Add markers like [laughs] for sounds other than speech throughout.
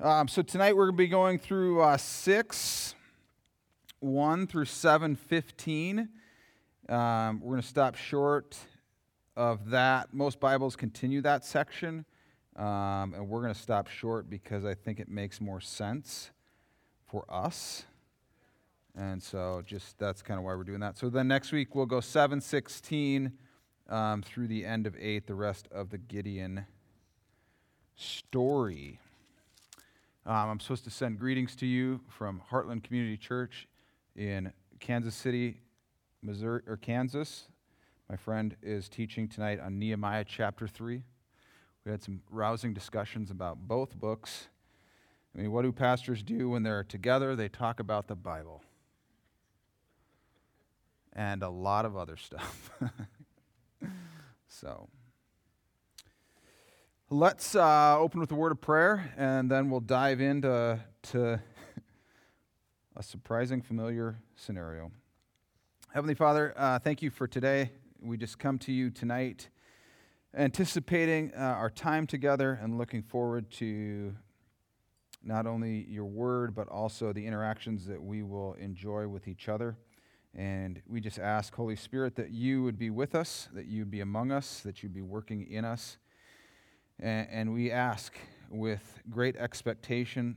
Um, so tonight we're going to be going through uh, 6, 1 through 7, 15. Um, we're going to stop short of that. Most Bibles continue that section, um, and we're going to stop short because I think it makes more sense for us. And so just that's kind of why we're doing that. So then next week we'll go 7, 16 um, through the end of 8, the rest of the Gideon story. Um, I'm supposed to send greetings to you from Heartland Community Church in Kansas City, Missouri, or Kansas. My friend is teaching tonight on Nehemiah chapter 3. We had some rousing discussions about both books. I mean, what do pastors do when they're together? They talk about the Bible and a lot of other stuff. [laughs] so. Let's uh, open with a word of prayer, and then we'll dive into to [laughs] a surprising, familiar scenario. Heavenly Father, uh, thank you for today. We just come to you tonight, anticipating uh, our time together and looking forward to not only your word, but also the interactions that we will enjoy with each other. And we just ask, Holy Spirit, that you would be with us, that you would be among us, that you'd be working in us and, we ask with great expectation,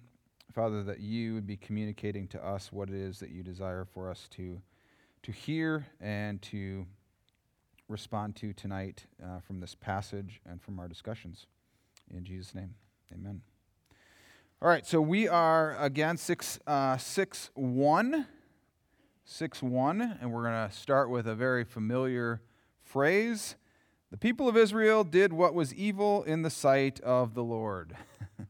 Father, that you would be communicating to us what it is that you desire for us to, to hear and to respond to tonight uh, from this passage and from our discussions. In Jesus' name, amen. All right, so we are again 6 uh, 6 1. 6 1, and we're going to start with a very familiar phrase the people of Israel did what was evil in the sight of the Lord. [laughs]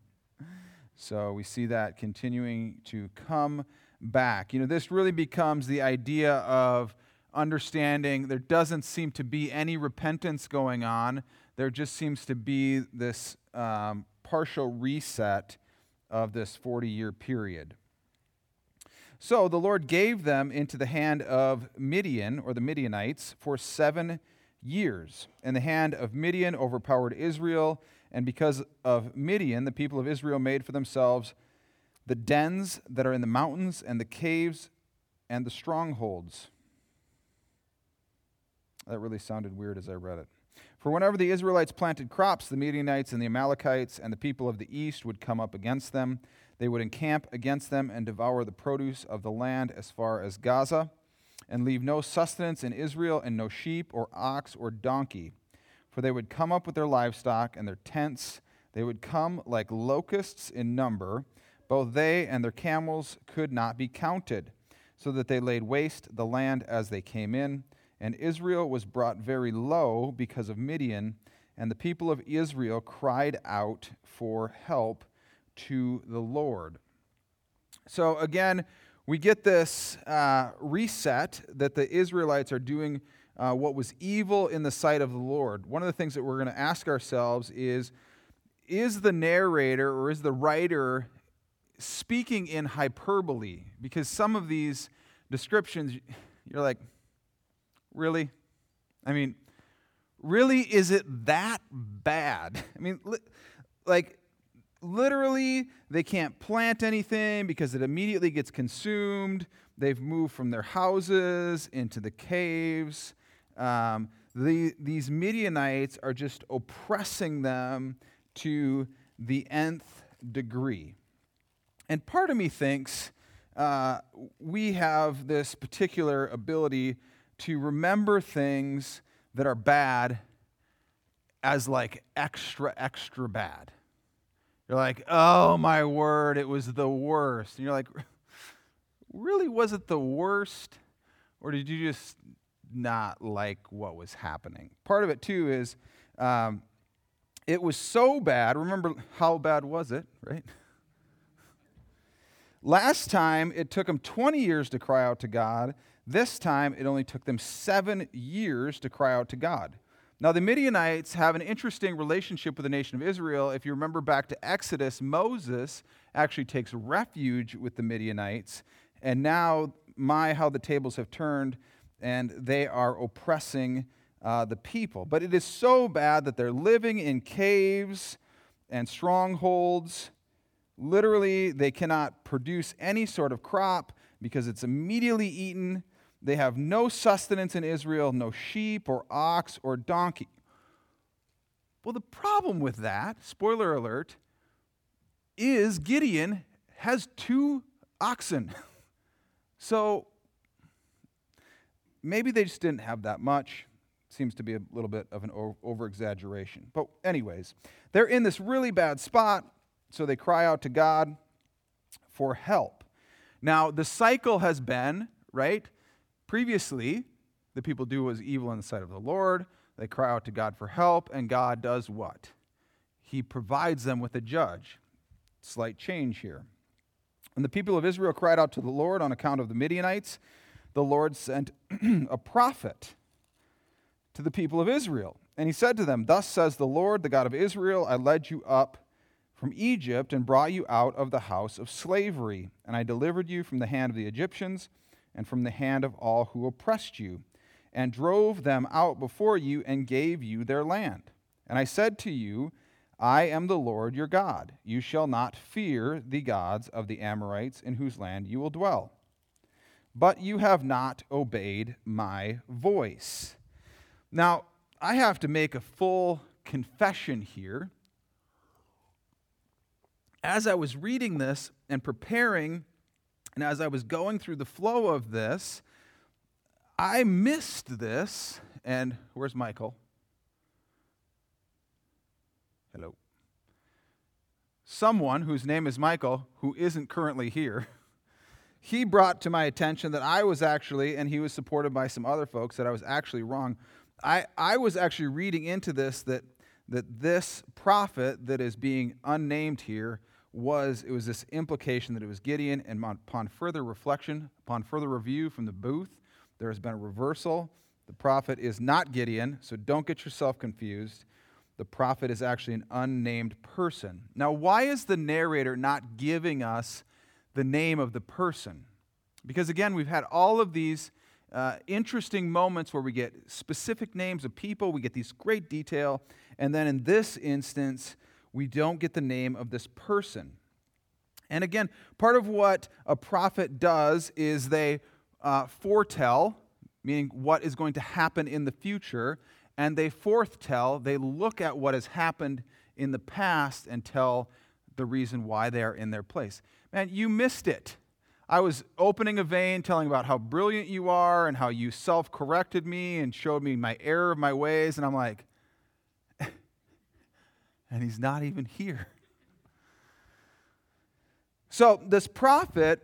so we see that continuing to come back. You know, this really becomes the idea of understanding there doesn't seem to be any repentance going on. There just seems to be this um, partial reset of this 40 year period. So the Lord gave them into the hand of Midian, or the Midianites, for seven years. And the hand of Midian overpowered Israel, and because of Midian, the people of Israel made for themselves the dens that are in the mountains, and the caves, and the strongholds. That really sounded weird as I read it. For whenever the Israelites planted crops, the Midianites and the Amalekites and the people of the east would come up against them. They would encamp against them and devour the produce of the land as far as Gaza and leave no sustenance in Israel, and no sheep, or ox, or donkey. For they would come up with their livestock and their tents. They would come like locusts in number. Both they and their camels could not be counted, so that they laid waste the land as they came in. And Israel was brought very low because of Midian, and the people of Israel cried out for help to the Lord. So again, we get this uh, reset that the Israelites are doing uh, what was evil in the sight of the Lord. One of the things that we're going to ask ourselves is Is the narrator or is the writer speaking in hyperbole? Because some of these descriptions, you're like, Really? I mean, really, is it that bad? [laughs] I mean, like, literally, they can't plant anything because it immediately gets consumed. They've moved from their houses into the caves. Um, the, these Midianites are just oppressing them to the nth degree. And part of me thinks uh, we have this particular ability to remember things that are bad as like extra, extra bad. You're like, oh my word, it was the worst. And you're like, [laughs] really, was it the worst? Or did you just not like what was happening? Part of it, too, is um, it was so bad. Remember, how bad was it, right? Last time, it took them 20 years to cry out to God. This time, it only took them seven years to cry out to God. Now, the Midianites have an interesting relationship with the nation of Israel. If you remember back to Exodus, Moses actually takes refuge with the Midianites. And now, my, how the tables have turned, and they are oppressing uh, the people. But it is so bad that they're living in caves and strongholds, Literally, they cannot produce any sort of crop because it's immediately eaten. They have no sustenance in Israel, no sheep or ox or donkey. Well, the problem with that, spoiler alert, is Gideon has two oxen. [laughs] So maybe they just didn't have that much. Seems to be a little bit of an over exaggeration. But, anyways, they're in this really bad spot, so they cry out to God for help. Now, the cycle has been, right? Previously, the people do what was evil in the sight of the Lord. They cry out to God for help, and God does what? He provides them with a judge. Slight change here. And the people of Israel cried out to the Lord on account of the Midianites. The Lord sent [clears throat] a prophet to the people of Israel. And he said to them, Thus says the Lord, the God of Israel, I led you up from Egypt and brought you out of the house of slavery. And I delivered you from the hand of the Egyptians and from the hand of all who oppressed you, and drove them out before you and gave you their land. And I said to you, I am the Lord your God. You shall not fear the gods of the Amorites in whose land you will dwell. But you have not obeyed my voice. Now, I have to make a full confession here. As I was reading this and preparing, and as I was going through the flow of this, I missed this. And where's Michael? Hello. Someone whose name is Michael, who isn't currently here, [laughs] he brought to my attention that I was actually, and he was supported by some other folks, that I was actually wrong. I, I was actually reading into this that, that this prophet that is being unnamed here was, it was this implication that it was Gideon, and upon further reflection, upon further review from the booth, there has been a reversal. The prophet is not Gideon, so don't get yourself confused the prophet is actually an unnamed person. Now, why is the narrator not giving us the name of the person? Because again, we've had all of these uh, interesting moments where we get specific names of people, we get these great detail, and then in this instance, we don't get the name of this person. And again, part of what a prophet does is they uh, foretell, meaning what is going to happen in the future, and they forthtell, they look at what has happened in the past and tell the reason why they are in their place. Man, you missed it. I was opening a vein, telling about how brilliant you are and how you self corrected me and showed me my error of my ways. And I'm like, and he's not even here. [laughs] So this prophet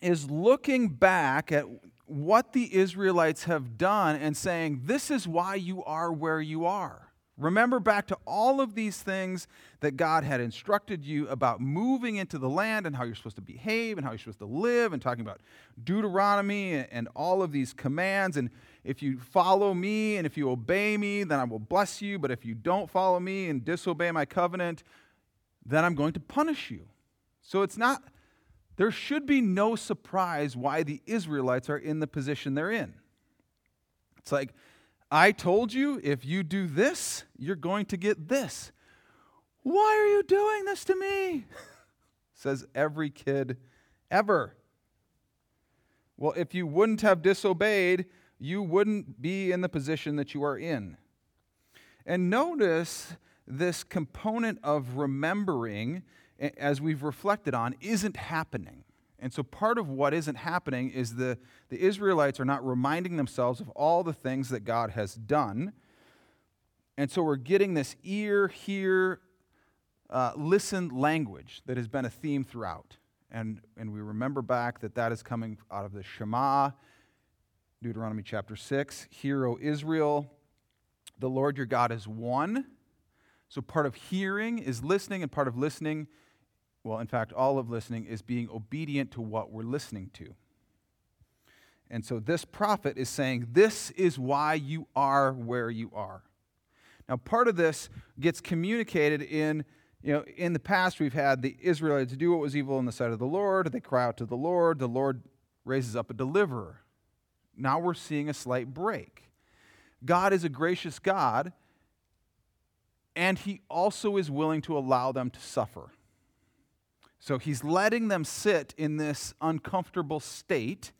is looking back at what the Israelites have done and saying, This is why you are where you are. Remember back to all of these things that God had instructed you about moving into the land and how you're supposed to behave and how you're supposed to live, and talking about Deuteronomy and all of these commands. And if you follow me and if you obey me, then I will bless you. But if you don't follow me and disobey my covenant, then I'm going to punish you. So it's not there should be no surprise why the Israelites are in the position they're in. It's like, I told you if you do this, you're going to get this. Why are you doing this to me? [laughs] Says every kid ever. Well, if you wouldn't have disobeyed, you wouldn't be in the position that you are in. And notice this component of remembering as we've reflected on, isn't happening. And so part of what isn't happening is the, the Israelites are not reminding themselves of all the things that God has done. And so we're getting this ear, hear, uh, listen language that has been a theme throughout. And, and we remember back that that is coming out of the Shema, Deuteronomy chapter 6. Hear, O Israel, the Lord your God is one. So part of hearing is listening, and part of listening well, in fact, all of listening is being obedient to what we're listening to. And so this prophet is saying, This is why you are where you are. Now, part of this gets communicated in, you know, in the past we've had the Israelites do what was evil in the sight of the Lord. They cry out to the Lord. The Lord raises up a deliverer. Now we're seeing a slight break. God is a gracious God, and he also is willing to allow them to suffer. So he's letting them sit in this uncomfortable state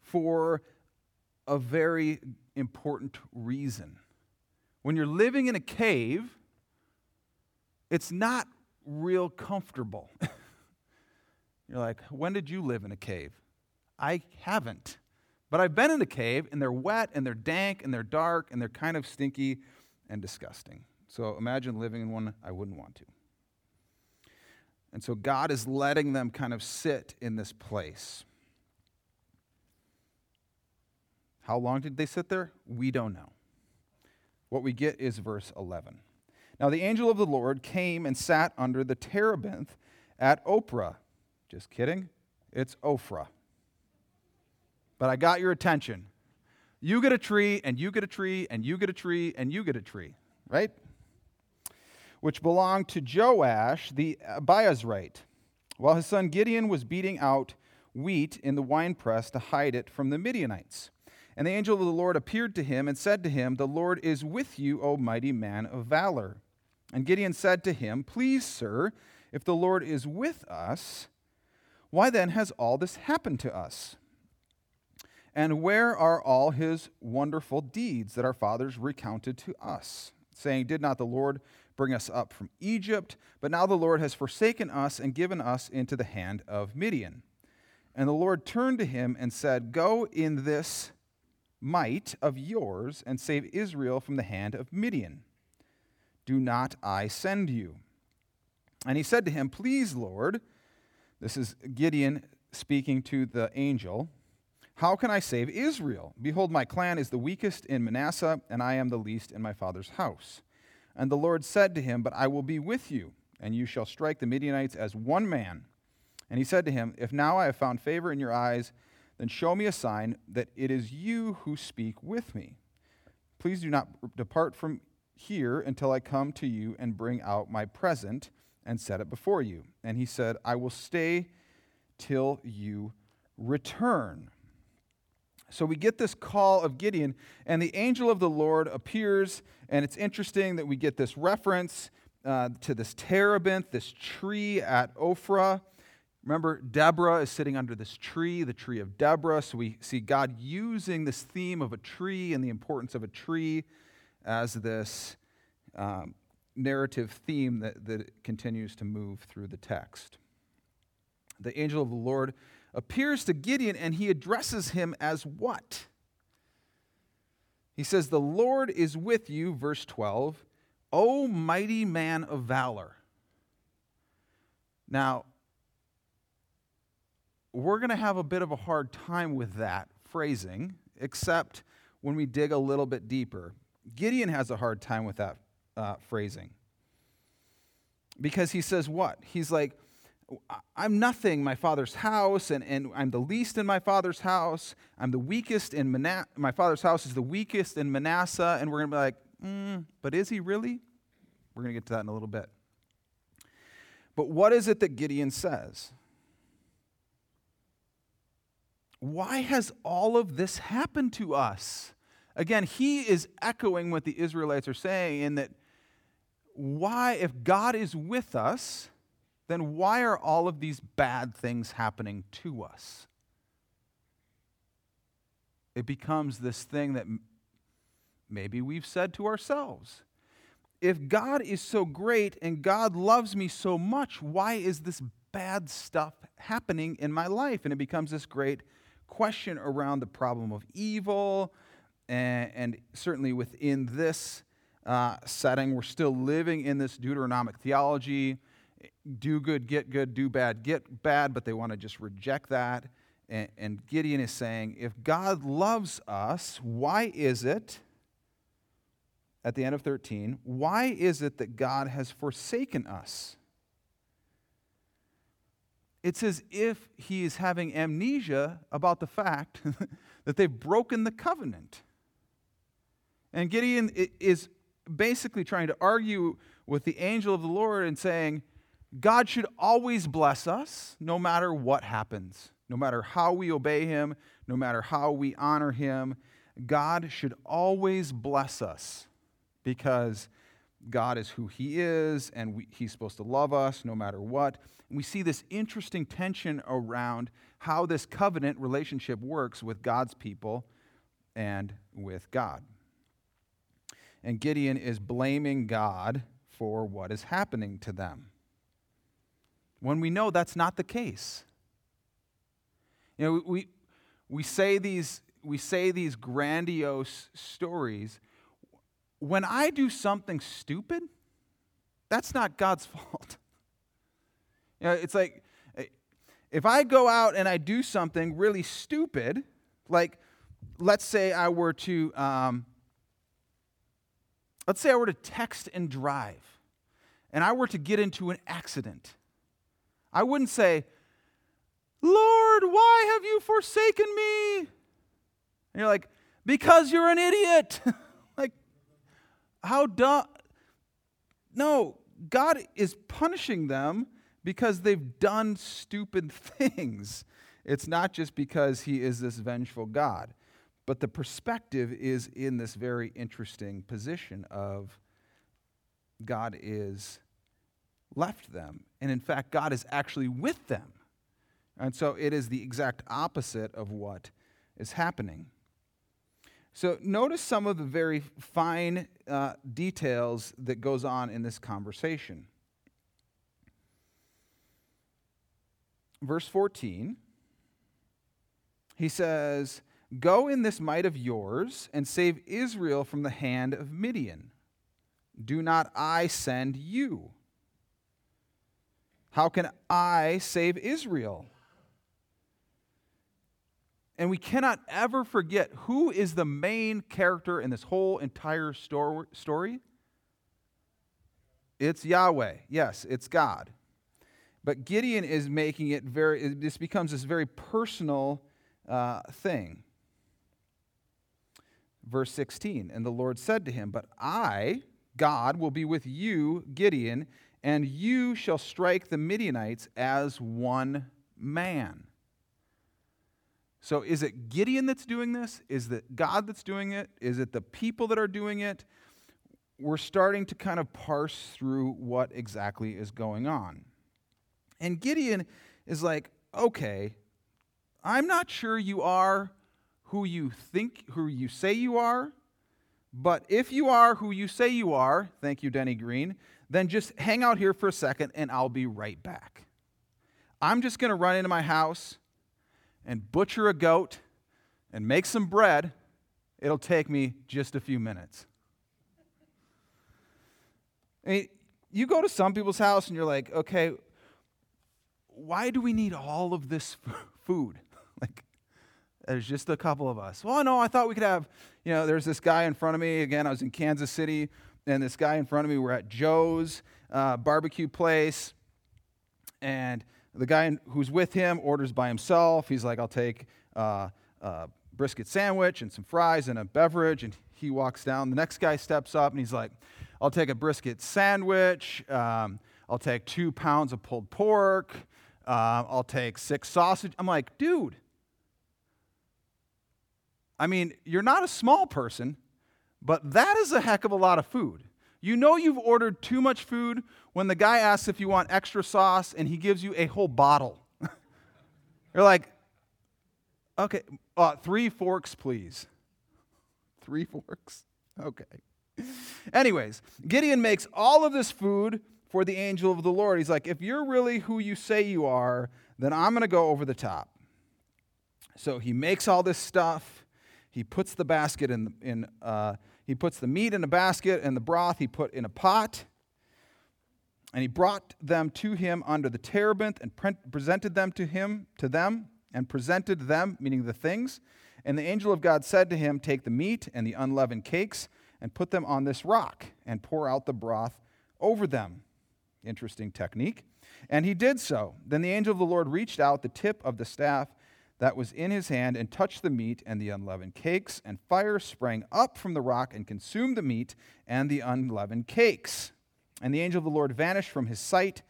for a very important reason. When you're living in a cave, it's not real comfortable. [laughs] you're like, when did you live in a cave? I haven't. But I've been in a cave and they're wet and they're dank and they're dark and they're kind of stinky and disgusting. So imagine living in one I wouldn't want to. And so God is letting them kind of sit in this place. How long did they sit there? We don't know. What we get is verse 11. Now the angel of the Lord came and sat under the terebinth at Oprah. Just kidding. It's Ophrah. But I got your attention. You get a tree, and you get a tree, and you get a tree, and you get a tree, right? Which belonged to Joash the Abiezrite, while his son Gideon was beating out wheat in the winepress to hide it from the Midianites. And the angel of the Lord appeared to him and said to him, The Lord is with you, O mighty man of valor. And Gideon said to him, Please, sir, if the Lord is with us, why then has all this happened to us? And where are all his wonderful deeds that our fathers recounted to us? Saying, Did not the Lord bring us up from Egypt? But now the Lord has forsaken us and given us into the hand of Midian. And the Lord turned to him and said, Go in this might of yours and save Israel from the hand of Midian. Do not I send you? And he said to him, Please, Lord, this is Gideon speaking to the angel. How can I save Israel? Behold, my clan is the weakest in Manasseh, and I am the least in my father's house. And the Lord said to him, But I will be with you, and you shall strike the Midianites as one man. And he said to him, If now I have found favor in your eyes, then show me a sign that it is you who speak with me. Please do not depart from here until I come to you and bring out my present and set it before you. And he said, I will stay till you return. So we get this call of Gideon, and the angel of the Lord appears, and it's interesting that we get this reference uh, to this terebinth, this tree at Ophrah. Remember, Deborah is sitting under this tree, the tree of Deborah. So we see God using this theme of a tree and the importance of a tree as this um, narrative theme that, that continues to move through the text. The angel of the Lord appears to Gideon and he addresses him as what? He says, The Lord is with you, verse 12, O mighty man of valor. Now, we're going to have a bit of a hard time with that phrasing, except when we dig a little bit deeper. Gideon has a hard time with that uh, phrasing. Because he says what? He's like, I'm nothing, my father's house, and, and I'm the least in my father's house. I'm the weakest in Manasseh. My father's house is the weakest in Manasseh. And we're going to be like, mm, but is he really? We're going to get to that in a little bit. But what is it that Gideon says? Why has all of this happened to us? Again, he is echoing what the Israelites are saying in that why, if God is with us, then why are all of these bad things happening to us? It becomes this thing that maybe we've said to ourselves. If God is so great and God loves me so much, why is this bad stuff happening in my life? And it becomes this great question around the problem of evil. And, and certainly within this uh, setting, we're still living in this Deuteronomic theology do good, get good, do bad, get bad, but they want to just reject that. And, and Gideon is saying, if God loves us, why is it, at the end of 13, why is it that God has forsaken us? It's as if he is having amnesia about the fact [laughs] that they've broken the covenant. And Gideon is basically trying to argue with the angel of the Lord and saying, God should always bless us no matter what happens, no matter how we obey Him, no matter how we honor Him. God should always bless us because God is who He is, and we, He's supposed to love us no matter what. And we see this interesting tension around how this covenant relationship works with God's people and with God. And Gideon is blaming God for what is happening to them. When we know that's not the case. You know, we, we, say, these, we say these grandiose stories. When I do something stupid, that's not God's [laughs] fault. You know, it's like if I go out and I do something really stupid, like let's say I were to, um, let's say I were to text and drive, and I were to get into an accident, I wouldn't say, Lord, why have you forsaken me? And you're like, because you're an idiot. [laughs] like, how dumb. No, God is punishing them because they've done stupid [laughs] things. It's not just because he is this vengeful God, but the perspective is in this very interesting position of God is left them. And in fact, God is actually with them. And so it is the exact opposite of what is happening. So notice some of the very fine uh, details that goes on in this conversation. verse 14, he says, Go in this might of yours and save Israel from the hand of Midian. Do not I send you? How can I save Israel? And we cannot ever forget who is the main character in this whole entire story. It's Yahweh. Yes, it's God. But Gideon is making it very, this becomes this very personal uh, thing. Verse 16, and the Lord said to him, But I, God, will be with you, Gideon, and you shall strike the Midianites as one man. So is it Gideon that's doing this? Is it God that's doing it? Is it the people that are doing it? We're starting to kind of parse through what exactly is going on. And Gideon is like, okay, I'm not sure you are who you think, who you say you are, but if you are who you say you are, thank you, Denny Green, then just hang out here for a second and I'll be right back. I'm just going to run into my house and butcher a goat and make some bread. It'll take me just a few minutes. I mean, you go to some people's house and you're like, okay, why do we need all of this [laughs] food? [laughs] like, there's just a couple of us. Well, no, I thought we could have, you know, there's this guy in front of me. Again, I was in Kansas City, and this guy in front of me, we're at Joe's uh, barbecue place, and the guy who's with him orders by himself. He's like, I'll take uh, a brisket sandwich and some fries and a beverage, and he walks down. The next guy steps up, and he's like, I'll take a brisket sandwich. Um, I'll take two pounds of pulled pork. Uh, I'll take six sausage. I'm like, dude. I mean, you're not a small person, but that is a heck of a lot of food. You know you've ordered too much food when the guy asks if you want extra sauce and he gives you a whole bottle. [laughs] you're like, okay, uh, three forks, please. [laughs] Three forks? Okay. Anyways, Gideon makes all of this food for the angel of the Lord. He's like, if you're really who you say you are, then I'm going to go over the top. So he makes all this stuff. He puts the basket in, in uh, he puts the meat in a basket and the broth he put in a pot. And he brought them to him under the terebinth and pre- presented them to him, to them, and presented them, meaning the things. And the angel of God said to him, Take the meat and the unleavened cakes and put them on this rock and pour out the broth over them. Interesting technique. And he did so. Then the angel of the Lord reached out the tip of the staff that was in his hand and touched the meat and the unleavened cakes, and fire sprang up from the rock and consumed the meat and the unleavened cakes. And the angel of the Lord vanished from his sight.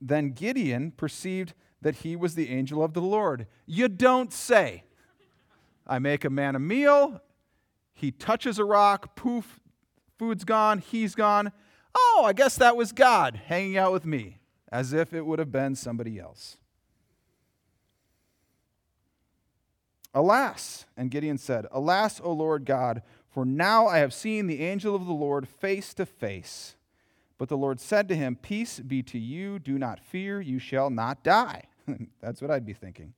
Then Gideon perceived that he was the angel of the Lord. You don't say. I make a man a meal, he touches a rock, poof, Food's gone, he's gone. Oh, I guess that was God hanging out with me, as if it would have been somebody else. Alas, and Gideon said, Alas, O Lord God, for now I have seen the angel of the Lord face to face. But the Lord said to him, Peace be to you, do not fear, you shall not die. [laughs] That's what I'd be thinking.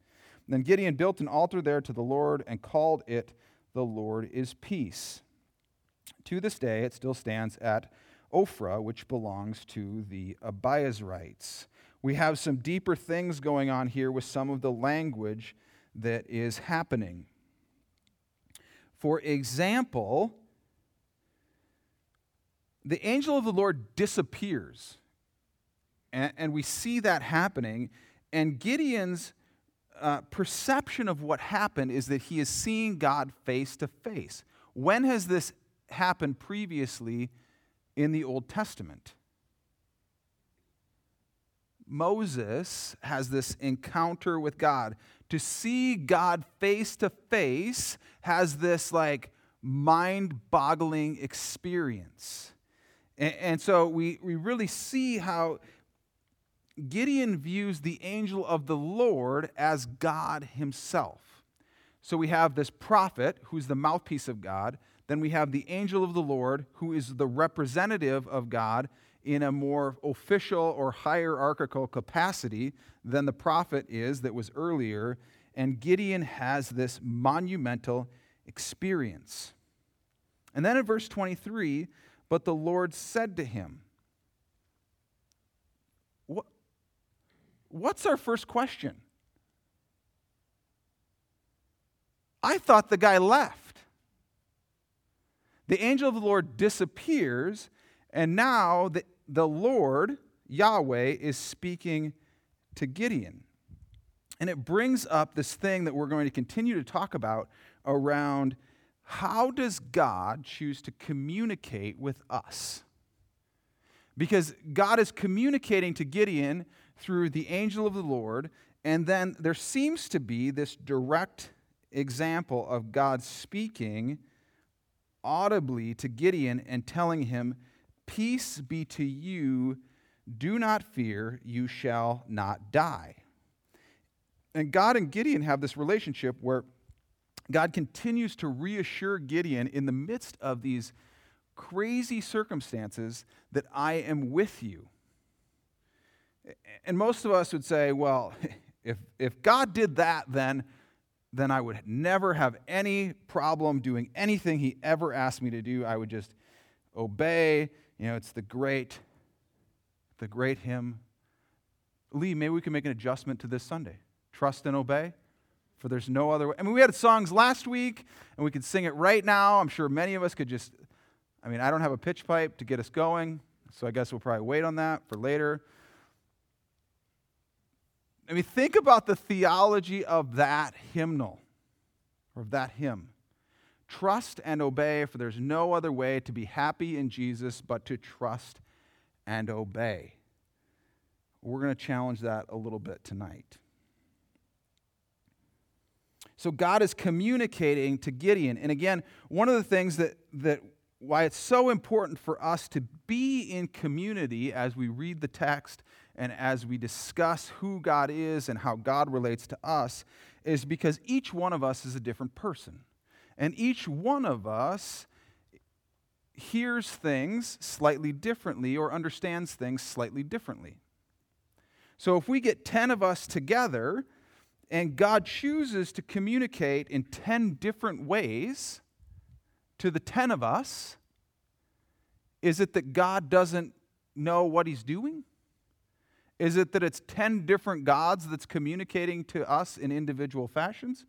Then Gideon built an altar there to the Lord and called it, The Lord is Peace. To this day, it still stands at Ophrah, which belongs to the Abiezrites. We have some deeper things going on here with some of the language that is happening. For example, the angel of the Lord disappears. And, and we see that happening. And Gideon's uh, perception of what happened is that he is seeing God face to face. When has this happened previously in the Old Testament? Moses has this encounter with God. To see God face to face has this like mind boggling experience. And, and, so we, we really see how Gideon views the angel of the Lord as God himself. So we have this prophet who's the mouthpiece of God. Then we have the angel of the Lord who is the representative of God in a more official or hierarchical capacity than the prophet is that was earlier. And Gideon has this monumental experience. And then in verse 23, but the Lord said to him, what, What's our first question? I thought the guy left. The angel of the Lord disappears, and now the, the Lord, Yahweh, is speaking to Gideon. And it brings up this thing that we're going to continue to talk about around how does God choose to communicate with us? Because God is communicating to Gideon through the angel of the Lord, and then there seems to be this direct example of God speaking audibly to Gideon and telling him, Peace be to you, do not fear, you shall not die. And God and Gideon have this relationship where God continues to reassure Gideon in the midst of these crazy circumstances that I am with you. And most of us would say, well, [laughs] if, if God did that, then, then I would never have any problem doing anything He ever asked me to do. I would just obey. You know, it's the great, the great hymn. Lee, maybe we can make an adjustment to this Sunday. Trust and obey, for there's no other way. I mean, we had songs last week, and we could sing it right now. I'm sure many of us could just, I mean, I don't have a pitch pipe to get us going, so I guess we'll probably wait on that for later. I mean, think about the theology of that hymnal, or of that hymn. Trust and obey, for there's no other way to be happy in Jesus but to trust and obey. We're going to challenge that a little bit tonight. So God is communicating to Gideon. And again, one of the things that, that why it's so important for us to be in community as we read the text and as we discuss who God is and how God relates to us is because each one of us is a different person. And each one of us hears things slightly differently or understands things slightly differently. So if we get 10 of us together and God chooses to communicate in 10 different ways to the 10 of us, is it that God doesn't know what he's doing? Is it that it's 10 different gods that's communicating to us in individual fashions?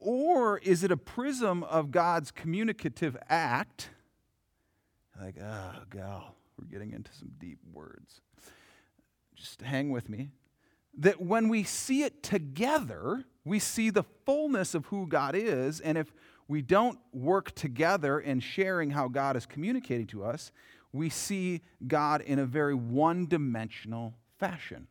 Or is it a prism of God's communicative act? Like, oh, gal, we're getting into some deep words. Just hang with me. That when we see it together, we see the fullness of who God is. And if we don't work together in sharing how God is communicating to us, we see God in a very one dimensional fashion.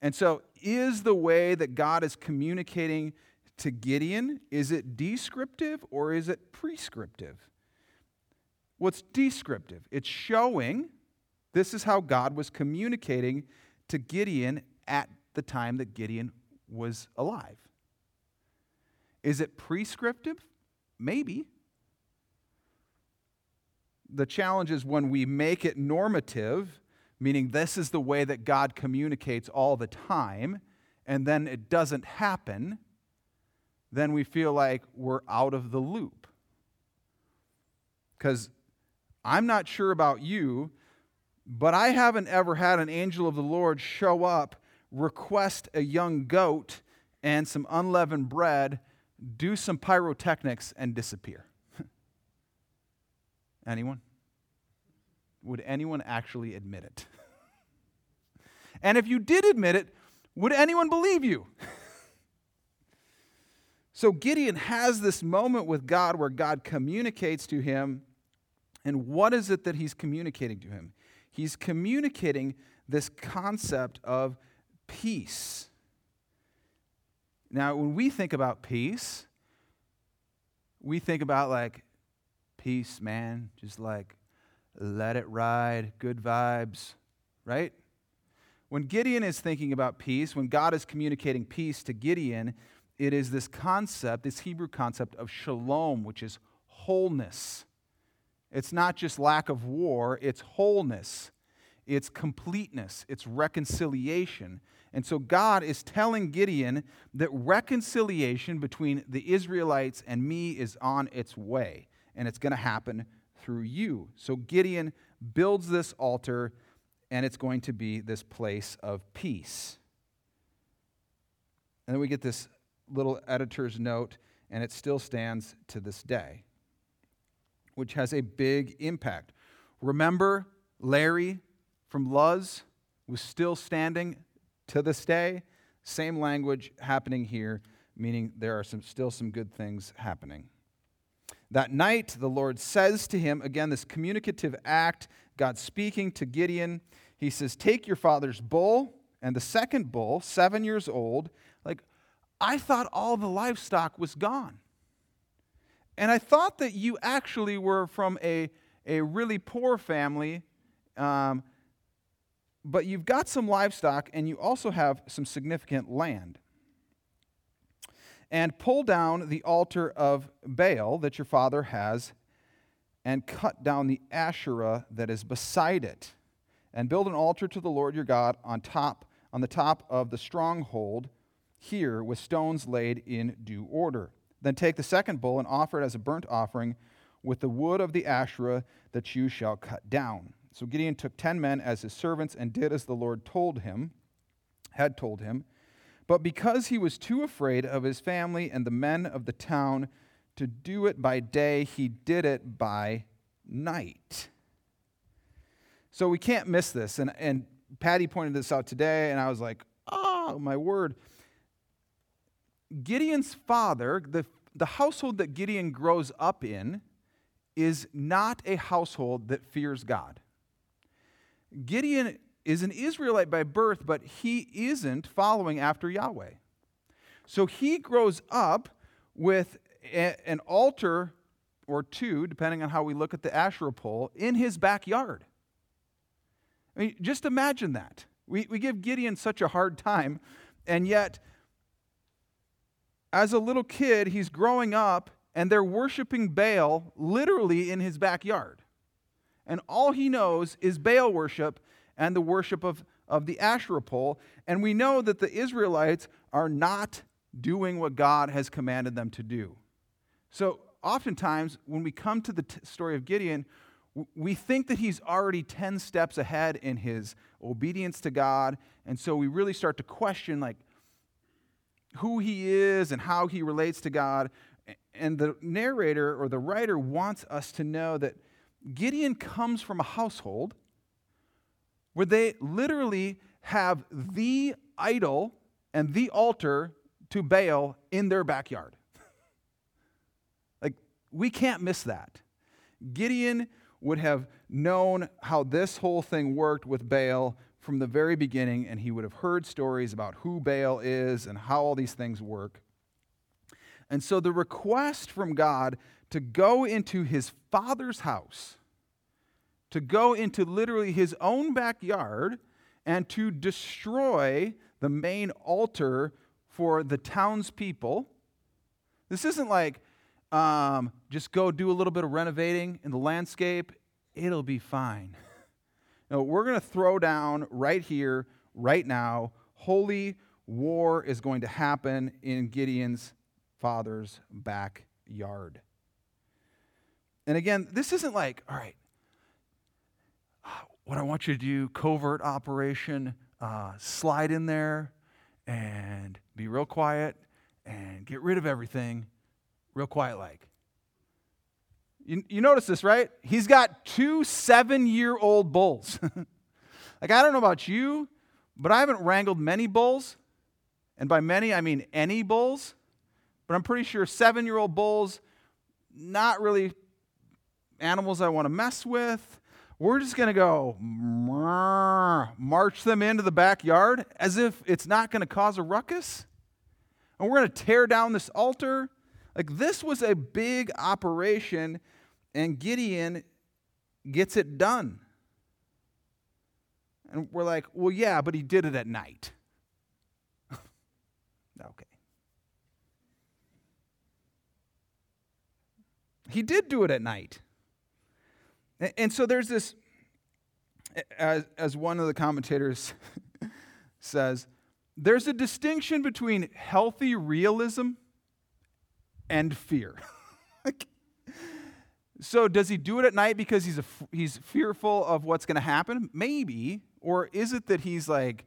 And so, is the way that God is communicating to Gideon, is it descriptive or is it prescriptive? It's descriptive. It's showing this is how God was communicating to Gideon at the time that Gideon was alive. Is it prescriptive? Maybe. The challenge is when we make it normative, meaning this is the way that God communicates all the time, and then it doesn't happen, then we feel like we're out of the loop. Because I'm not sure about you, but I haven't ever had an angel of the Lord show up, request a young goat and some unleavened bread, do some pyrotechnics, and disappear. [laughs] anyone? Would anyone actually admit it? And if you did admit it, would anyone believe you? [laughs] so Gideon has this moment with God where God communicates to him. And what is it that he's communicating to him? He's communicating this concept of peace. Now, when we think about peace, we think about like peace, man, just like let it ride, good vibes, right? When Gideon is thinking about peace, when God is communicating peace to Gideon, it is this concept, this Hebrew concept of shalom, which is wholeness. It's not just lack of war, it's wholeness, it's completeness, it's reconciliation. And so God is telling Gideon that reconciliation between the Israelites and me is on its way, and it's going to happen through you. So Gideon builds this altar, and it's going to be this place of peace. And then we get this little editor's note, and it still stands to this day which has a big impact. Remember, Larry from Luz was still standing to this day. Same language happening here, meaning there are some, still some good things happening. That night, the Lord says to him, again, this communicative act, God speaking to Gideon, he says, Take your father's bull and the second bull, seven years old. Like, I thought all the livestock was gone. And I thought that you actually were from a, a really poor family, um, but you've got some livestock and you also have some significant land. And pull down the altar of Baal that your father has, and cut down the Asherah that is beside it, and build an altar to the Lord your God on top on the top of the stronghold here with stones laid in due order. Then take the second bull and offer it as a burnt offering with the wood of the Asherah that you shall cut down. So Gideon took ten men as his servants and did as the Lord told him, had told him. But because he was too afraid of his family and the men of the town to do it by day, he did it by night. So we can't miss this. And, and Patty pointed this out today, and I was like, oh, my word. Gideon's father, the, the household that Gideon grows up in, is not a household that fears God. Gideon is an Israelite by birth, but he isn't following after Yahweh. So he grows up with a, an altar or two, depending on how we look at the Asherah pole, in his backyard. I mean, just imagine that. We, we give Gideon such a hard time, and yet as a little kid, he's growing up and they're worshiping Baal literally in his backyard. And all he knows is Baal worship and the worship of, of the Asherah pole. And we know that the Israelites are not doing what God has commanded them to do. So, oftentimes, when we come to the t- story of Gideon, we think that he's already 10 steps ahead in his obedience to God. And so we really start to question, like, who he is and how he relates to God. And the narrator or the writer wants us to know that Gideon comes from a household where they literally have the idol and the altar to Baal in their backyard. [laughs] like, we can't miss that. Gideon would have known how this whole thing worked with Baal from the very beginning, and he would have heard stories about who Baal is and how all these things work. And so the request from God to go into his father's house, to go into literally his own backyard and to destroy the main altar for the townspeople. This isn't like um, just go do a little bit of renovating in the landscape, it'll be fine. [laughs] no, we're going to throw down right here, right now. Holy war is going to happen in Gideon's father's backyard. And again, this isn't like, all right, what I want you to do, covert operation, uh, slide in there and be real quiet and get rid of everything real quiet like. You, you notice this, right? He's got two seven year old bulls. [laughs] like, I don't know about you, but I haven't wrangled many bulls. And by many, I mean any bulls. But I'm pretty sure seven year old bulls, not really animals I want to mess with. We're just going to go march them into the backyard as if it's not going to cause a ruckus. And we're going to tear down this altar. Like, this was a big operation, and Gideon gets it done. And we're like, well, yeah, but he did it at night. [laughs] okay. He did do it at night. And so there's this, as, as one of the commentators [laughs] says, there's a distinction between healthy realism and fear. [laughs] so does he do it at night because he's, a, he's fearful of what's going to happen? Maybe. Or is it that he's like,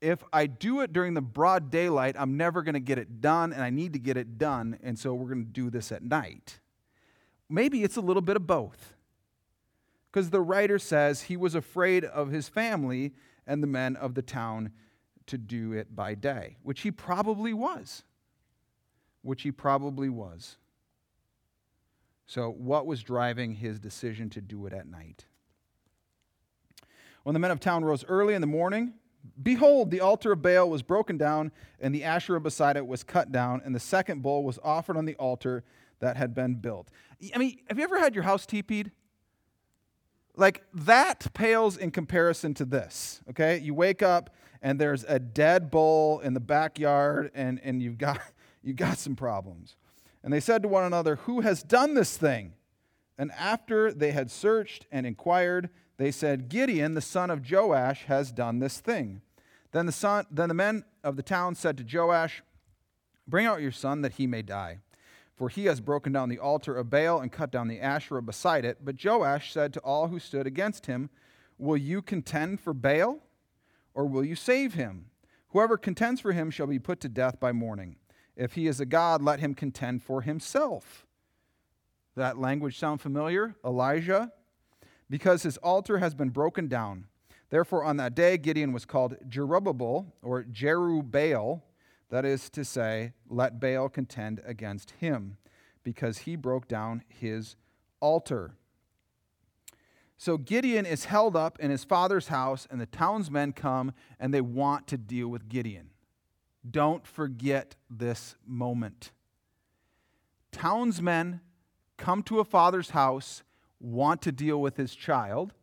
if I do it during the broad daylight, I'm never going to get it done, and I need to get it done, and so we're going to do this at night? Maybe it's a little bit of both because the writer says he was afraid of his family and the men of the town to do it by day, which he probably was. Which he probably was. So, what was driving his decision to do it at night? When the men of town rose early in the morning, behold, the altar of Baal was broken down, and the Asherah beside it was cut down, and the second bull was offered on the altar that had been built. I mean, have you ever had your house teepeed? Like that pales in comparison to this, okay? You wake up and there's a dead bull in the backyard and, and you've, got, [laughs] you've got some problems. And they said to one another, Who has done this thing? And after they had searched and inquired, they said, Gideon, the son of Joash, has done this thing. Then the, son, then the men of the town said to Joash, Bring out your son that he may die for he has broken down the altar of Baal and cut down the Asherah beside it. But Joash said to all who stood against him, Will you contend for Baal, or will you save him? Whoever contends for him shall be put to death by morning. If he is a god, let him contend for himself. That language sound familiar? Elijah? Because his altar has been broken down. Therefore, on that day, Gideon was called Jerubbaal, or Jerubbaal, that is to say, let Baal contend against him, because he broke down his altar. So Gideon is held up in his father's house, and the townsmen come and they want to deal with Gideon. Don't forget this moment. Townsmen come to a father's house, want to deal with his child.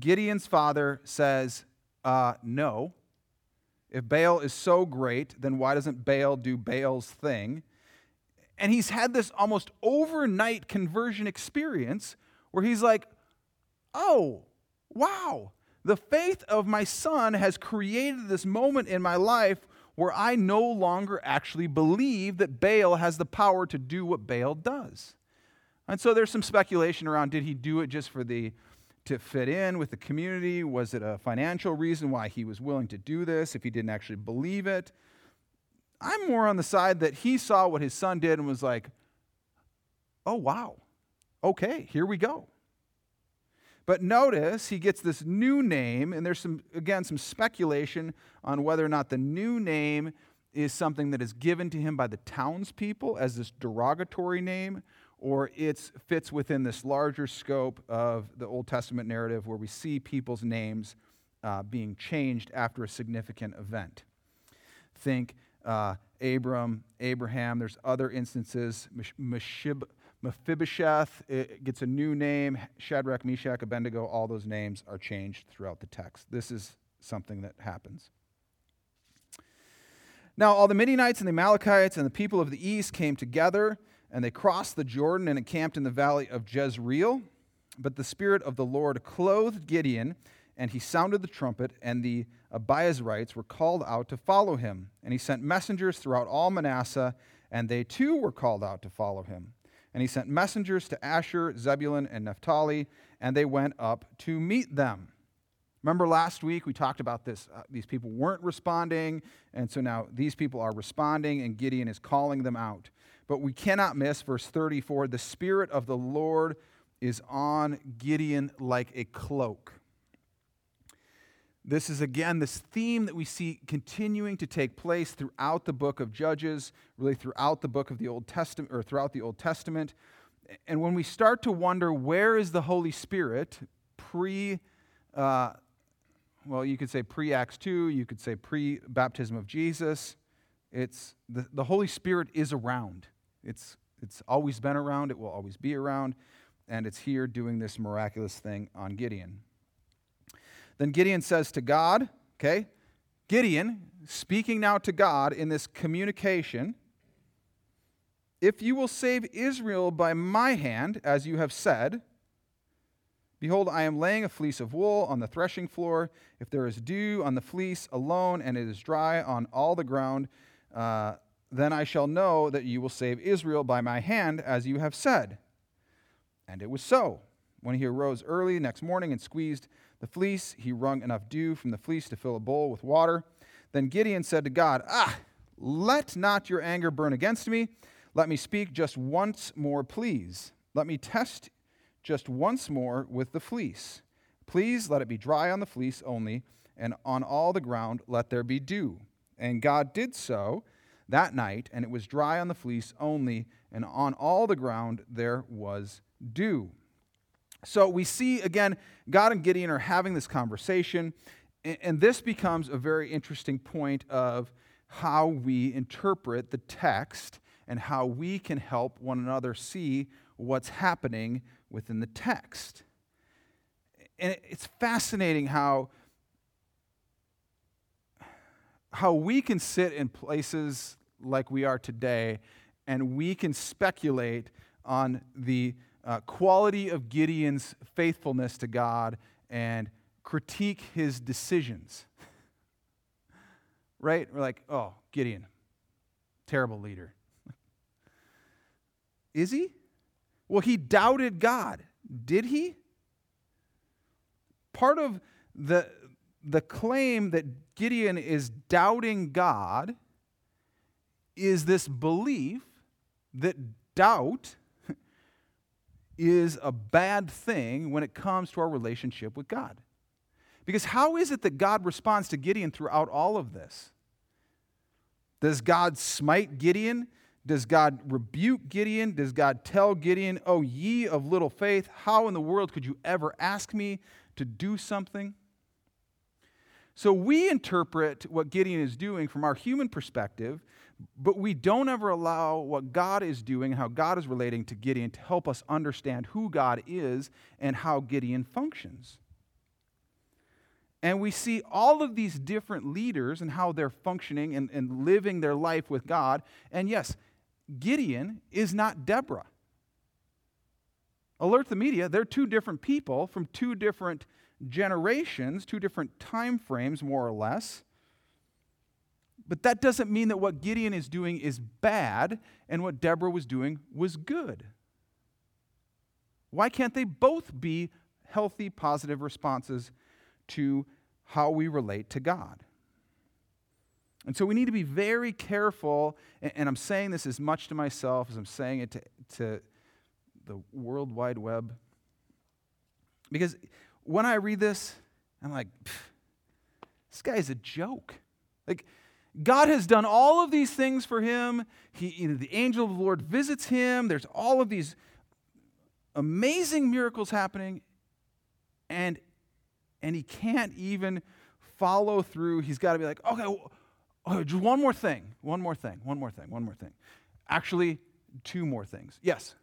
Gideon's father says, uh, No, if Baal is so great, then why doesn't Baal do Baal's thing? And he's had this almost overnight conversion experience where he's like, oh, wow, the faith of my son has created this moment in my life where I no longer actually believe that Baal has the power to do what Baal does. And so there's some speculation around did he do it just for the to fit in with the community? Was it a financial reason why he was willing to do this if he didn't actually believe it? I'm more on the side that he saw what his son did and was like, oh, wow, okay, here we go. But notice he gets this new name, and there's some, again, some speculation on whether or not the new name is something that is given to him by the townspeople as this derogatory name, or it fits within this larger scope of the Old Testament narrative where we see people's names uh, being changed after a significant event. Think uh, Abram, Abraham. There's other instances. Meshib, Mephibosheth gets a new name. Shadrach, Meshach, Abednego, all those names are changed throughout the text. This is something that happens. Now, all the Midianites and the Amalekites and the people of the east came together, and they crossed the Jordan and encamped in the valley of Jezreel. But the Spirit of the Lord clothed Gideon, and he sounded the trumpet, and the Abiezrites were called out to follow him. And he sent messengers throughout all Manasseh, and they too were called out to follow him. And he sent messengers to Asher, Zebulun, and Naphtali, and they went up to meet them. Remember last week we talked about this. Uh, these people weren't responding, and so now these people are responding, and Gideon is calling them out. But we cannot miss verse 34 the Spirit of the Lord is on Gideon like a cloak. This is again this theme that we see continuing to take place throughout the book of Judges, really throughout the book of the Old Testament, or throughout the Old Testament. And when we start to wonder where is the Holy Spirit pre, uh, well, you could say pre Acts 2, you could say pre baptism of Jesus, it's the, the Holy Spirit is around. It's, it's always been around, it will always be around, and it's here doing this miraculous thing on Gideon. Then Gideon says to God, okay, Gideon speaking now to God in this communication, if you will save Israel by my hand, as you have said, Behold, I am laying a fleece of wool on the threshing floor. If there is dew on the fleece alone, and it is dry on all the ground, uh, then I shall know that you will save Israel by my hand, as you have said. And it was so. When he arose early next morning and squeezed the fleece. He wrung enough dew from the fleece to fill a bowl with water. Then Gideon said to God, Ah, let not your anger burn against me. Let me speak just once more, please. Let me test just once more with the fleece. Please let it be dry on the fleece only, and on all the ground let there be dew. And God did so that night, and it was dry on the fleece only, and on all the ground there was dew. So we see again, God and Gideon are having this conversation, and this becomes a very interesting point of how we interpret the text and how we can help one another see what's happening within the text. And it's fascinating how, how we can sit in places like we are today and we can speculate on the uh, quality of Gideon's faithfulness to God and critique his decisions. [laughs] right? We're like, oh, Gideon, terrible leader. [laughs] Is he? Well, he doubted God. Did he? Part of the, the claim that Gideon is doubting God is this belief that doubt is a bad thing when it comes to our relationship with God. Because how is it that God responds to Gideon throughout all of this? Does God smite Gideon? Does God rebuke Gideon? Does God tell Gideon, Oh, ye of little faith, how in the world could you ever ask me to do something? So we interpret what Gideon is doing from our human perspective but we don't ever allow what God is doing, and how God is relating to Gideon, to help us understand who God is and how Gideon functions. And we see all of these different leaders and how they're functioning and, and living their life with God. And yes, Gideon is not Deborah. Alert the media, they're two different people from two different generations, two different time frames, more or less. But that doesn't mean that what Gideon is doing is bad and what Deborah was doing was good. Why can't they both be healthy, positive responses to how we relate to God? And so we need to be very careful, and I'm saying this as much to myself as I'm saying it to, to the World Wide Web. Because when I read this, I'm like, this guy's a joke. Like, God has done all of these things for him. He, you know, the angel of the Lord visits him. There's all of these amazing miracles happening, and, and he can't even follow through. He's got to be like, okay, okay, oh, just one more thing, one more thing, one more thing, one more thing. Actually, two more things. Yes?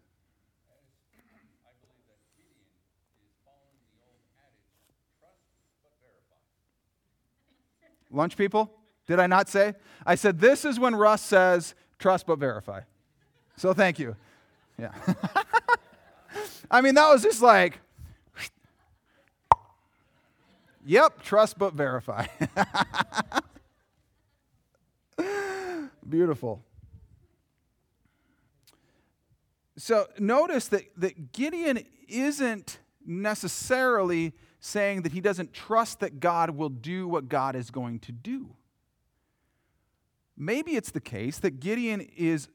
Lunch people? Did I not say? I said, this is when Russ says, trust but verify. So thank you. Yeah. [laughs] I mean, that was just like, yep, trust but verify. [laughs] Beautiful. So notice that, that Gideon isn't necessarily saying that he doesn't trust that God will do what God is going to do. Maybe it's the case that Gideon is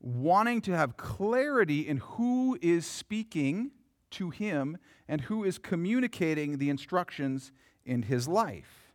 wanting to have clarity in who is speaking to him and who is communicating the instructions in his life.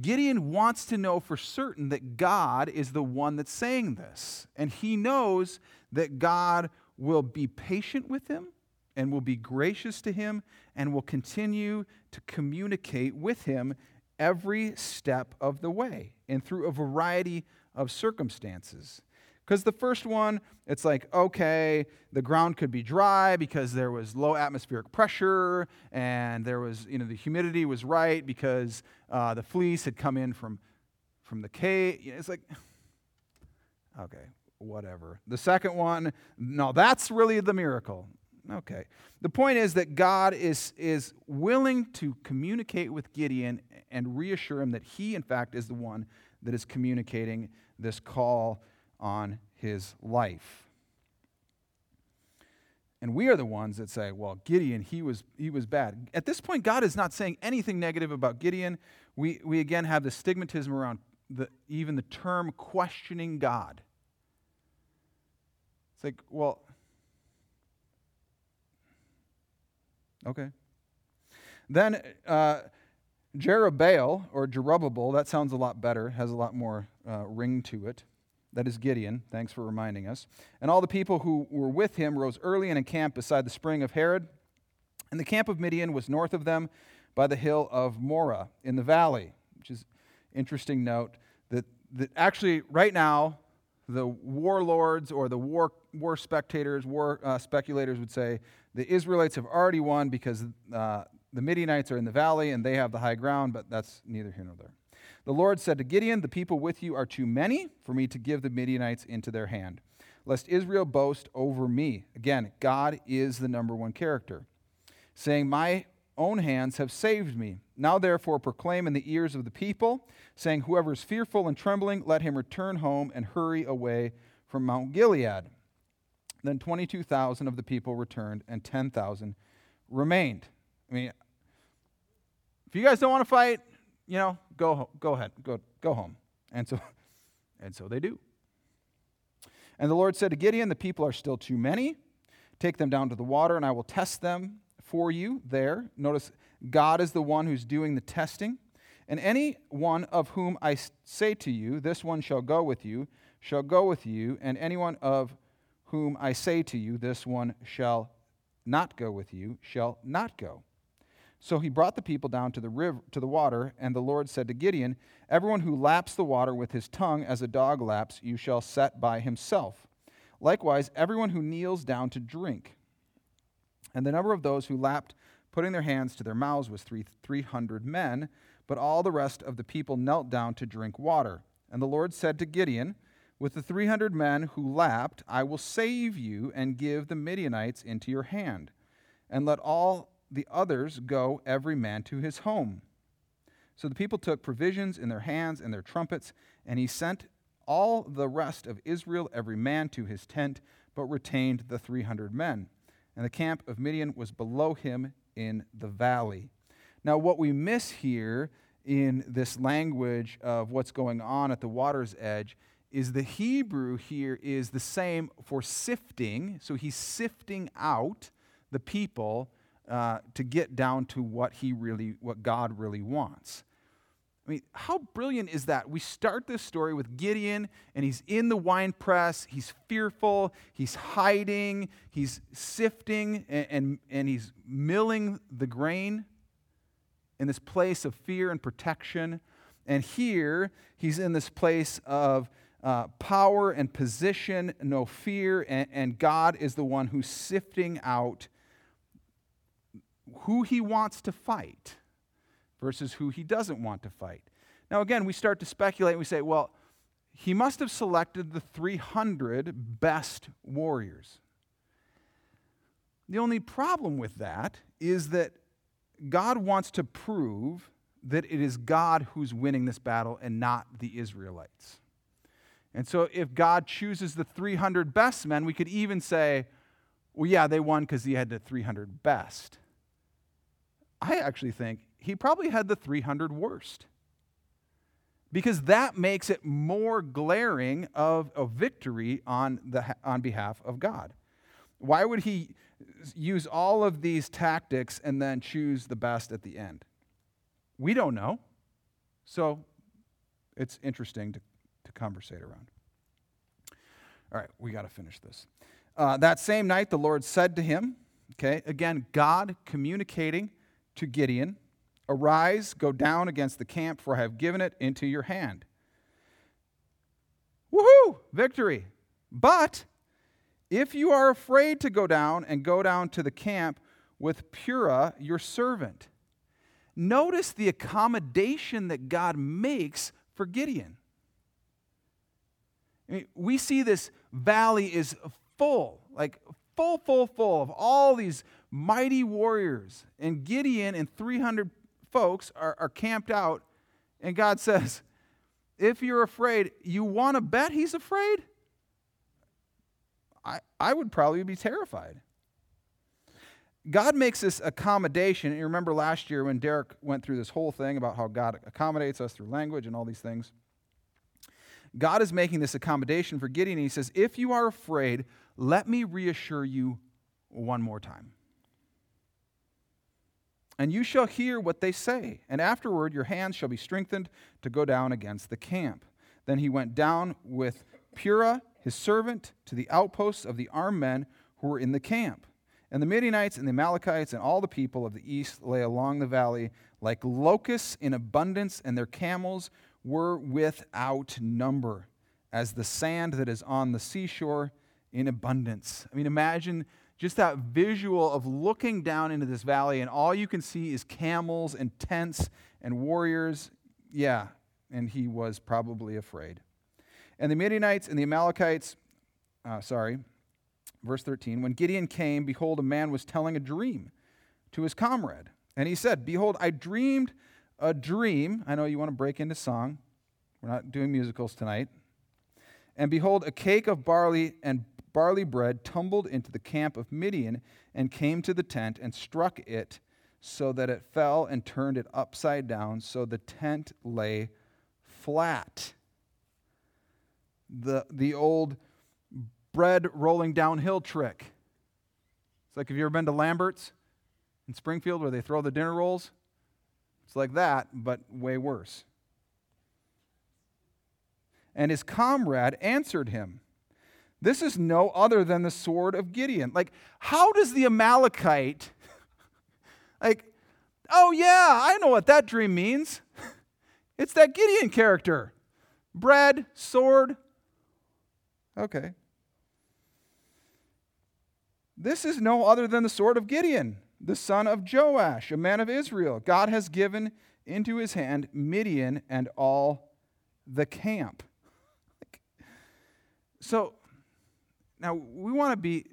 Gideon wants to know for certain that God is the one that's saying this. And he knows that God will be patient with him and will be gracious to him and will continue to communicate with him every step of the way and through a variety of circumstances. Because the first one, it's like, okay, the ground could be dry because there was low atmospheric pressure and there was, you know, the humidity was right because uh, the fleece had come in from, from the cave. It's like, [sighs] okay, whatever. The second one, no, that's really the miracle. Okay. The point is that God is, is willing to communicate with Gideon and reassure him that he, in fact, is the one that is communicating this call on his life. And we are the ones that say, well, Gideon, he was, he was bad. At this point, God is not saying anything negative about Gideon. We, we again have the stigmatism around the, even the term questioning God. It's like, well, okay. Then uh, Jerubbaal, or Jerubbabel, that sounds a lot better, has a lot more uh, ring to it. That is Gideon. Thanks for reminding us. And all the people who were with him rose early and encamped beside the spring of Harod. And the camp of Midian was north of them by the hill of Moreh in the valley, which is interesting note that, that actually right now the warlords or the war, war spectators, war uh, speculators would say the Israelites have already won because uh, the Midianites are in the valley and they have the high ground, but that's neither here nor there. The Lord said to Gideon, The people with you are too many for me to give the Midianites into their hand, lest Israel boast over me. Again, God is the number one character, saying, My own hands have saved me. Now therefore proclaim in the ears of the people, saying, Whoever is fearful and trembling, let him return home and hurry away from Mount Gilead. Then 22,000 of the people returned, and 10,000 remained. I mean, if you guys don't want to fight, you know, go, go ahead, go, go home. And so, [laughs] and so they do. And the Lord said to Gideon, The people are still too many. Take them down to the water, and I will test them for you there. Notice God is the one who's doing the testing. And any one of whom I say to you, This one shall go with you, shall go with you, and anyone of whom I say to you, This one shall not go with you, shall not go. So he brought the people down to the river to the water, and the Lord said to Gideon, Everyone who laps the water with his tongue as a dog laps, you shall set by himself. Likewise, everyone who kneels down to drink. And the number of those who lapped, putting their hands to their mouths, was three three hundred men, but all the rest of the people knelt down to drink water. And the Lord said to Gideon, With the three hundred men who lapped, I will save you and give the Midianites into your hand. And let all the others go every man to his home. So the people took provisions in their hands and their trumpets, and he sent all the rest of Israel, every man to his tent, but retained the 300 men. And the camp of Midian was below him in the valley. Now, what we miss here in this language of what's going on at the water's edge is the Hebrew here is the same for sifting. So he's sifting out the people uh, to get down to what he really, what God really wants. I mean, how brilliant is that? We start this story with Gideon, and he's in the wine press. He's fearful. He's hiding. He's sifting, and, and, and he's milling the grain in this place of fear and protection. And here, he's in this place of uh, power and position, no fear, and, and God is the one who's sifting out who he wants to fight versus who he doesn't want to fight. Now, again, we start to speculate and we say, well, he must have selected the 300 best warriors. The only problem with that is that God wants to prove that it is God who's winning this battle and not the Israelites. And so, if God chooses the 300 best men, we could even say, well, yeah, they won because he had the 300 best. I actually think he probably had the 300 worst because that makes it more glaring of a victory on, the, on behalf of God. Why would he use all of these tactics and then choose the best at the end? We don't know. So it's interesting to, to conversate around. All right, we got to finish this. Uh, that same night, the Lord said to him, okay, again, God communicating to Gideon, Arise, go down against the camp, for I have given it into your hand. Woohoo! Victory. But if you are afraid to go down and go down to the camp with Purah, your servant, notice the accommodation that God makes for Gideon. I mean, we see this valley is full, like full, full, full of all these mighty warriors. And Gideon and 300 folks are, are camped out, and God [laughs] says, If you're afraid, you want to bet he's afraid? I, I would probably be terrified. God makes this accommodation. You remember last year when Derek went through this whole thing about how God accommodates us through language and all these things. God is making this accommodation for Gideon. He says, If you are afraid, let me reassure you one more time and you shall hear what they say. And afterward your hands shall be strengthened to go down against the camp. Then he went down with Purah, his servant, to the outposts of the armed men who were in the camp. And the Midianites and the Amalekites and all the people of the east lay along the valley like locusts in abundance, and their camels were without number, as the sand that is on the seashore in abundance. I mean, imagine just that visual of looking down into this valley and all you can see is camels and tents and warriors. Yeah, and he was probably afraid. And the Midianites and the Amalekites, uh, sorry, verse 13, when Gideon came, behold, a man was telling a dream to his comrade. And he said, Behold, I dreamed a dream. I know you want to break into song. We're not doing musicals tonight. And behold, a cake of barley and barley bread tumbled into the camp of Midian and came to the tent and struck it so that it fell and turned it upside down, so the tent lay flat. The, the old bread rolling downhill trick. It's like, have you ever been to Lambert's in Springfield where they throw the dinner rolls? It's like that, but way worse. And his comrade answered him. This is no other than the sword of Gideon. Like, how does the Amalekite, [laughs] like, oh yeah, I know what that dream means. [laughs] It's that Gideon character. Bread, sword. Okay. This is no other than the sword of Gideon, the son of Joash, a man of Israel. God has given into his hand Midian and all the camp. So now, we want to be,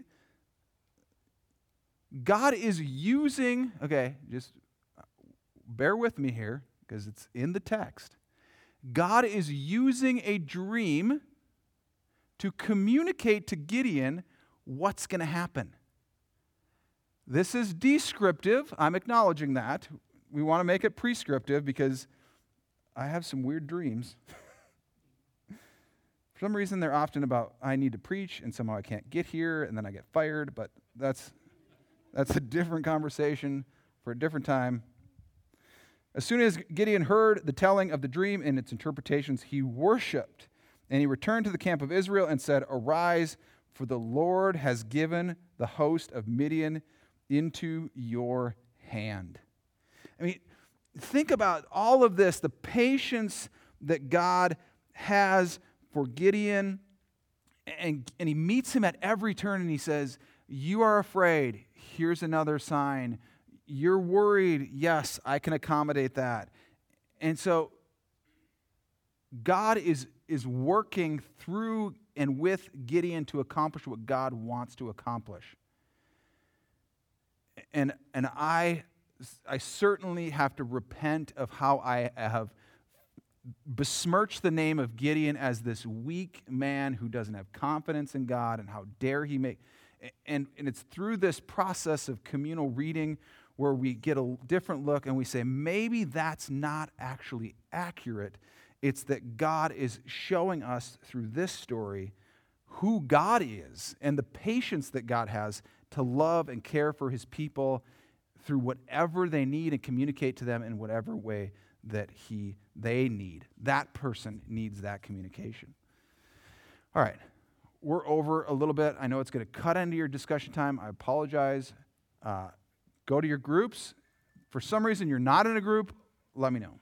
God is using, okay, just uh, bear with me here because it's in the text. God is using a dream to communicate to Gideon what's going to happen. This is descriptive. I'm acknowledging that. We want to make it prescriptive because I have some weird dreams. [laughs] For some reason, they're often about, I need to preach, and somehow I can't get here, and then I get fired, but that's, that's a different conversation for a different time. As soon as Gideon heard the telling of the dream and its interpretations, he worshiped, and he returned to the camp of Israel and said, Arise, for the Lord has given the host of Midian into your hand. I mean, think about all of this, the patience that God has for Gideon. And, and he meets him at every turn and he says, You are afraid. Here's another sign. You're worried. Yes, I can accommodate that. And so God is, is working through and with Gideon to accomplish what God wants to accomplish. And, and I, I certainly have to repent of how I have besmirched the name of Gideon as this weak man who doesn't have confidence in God and how dare he make. And, and it's through this process of communal reading where we get a different look and we say, maybe that's not actually accurate. It's that God is showing us through this story who God is and the patience that God has to love and care for his people through whatever they need and communicate to them in whatever way that he they need. That person needs that communication. All right. We're over a little bit. I know it's going to cut into your discussion time. I apologize. Uh, go to your groups. For some reason you're not in a group, let me know.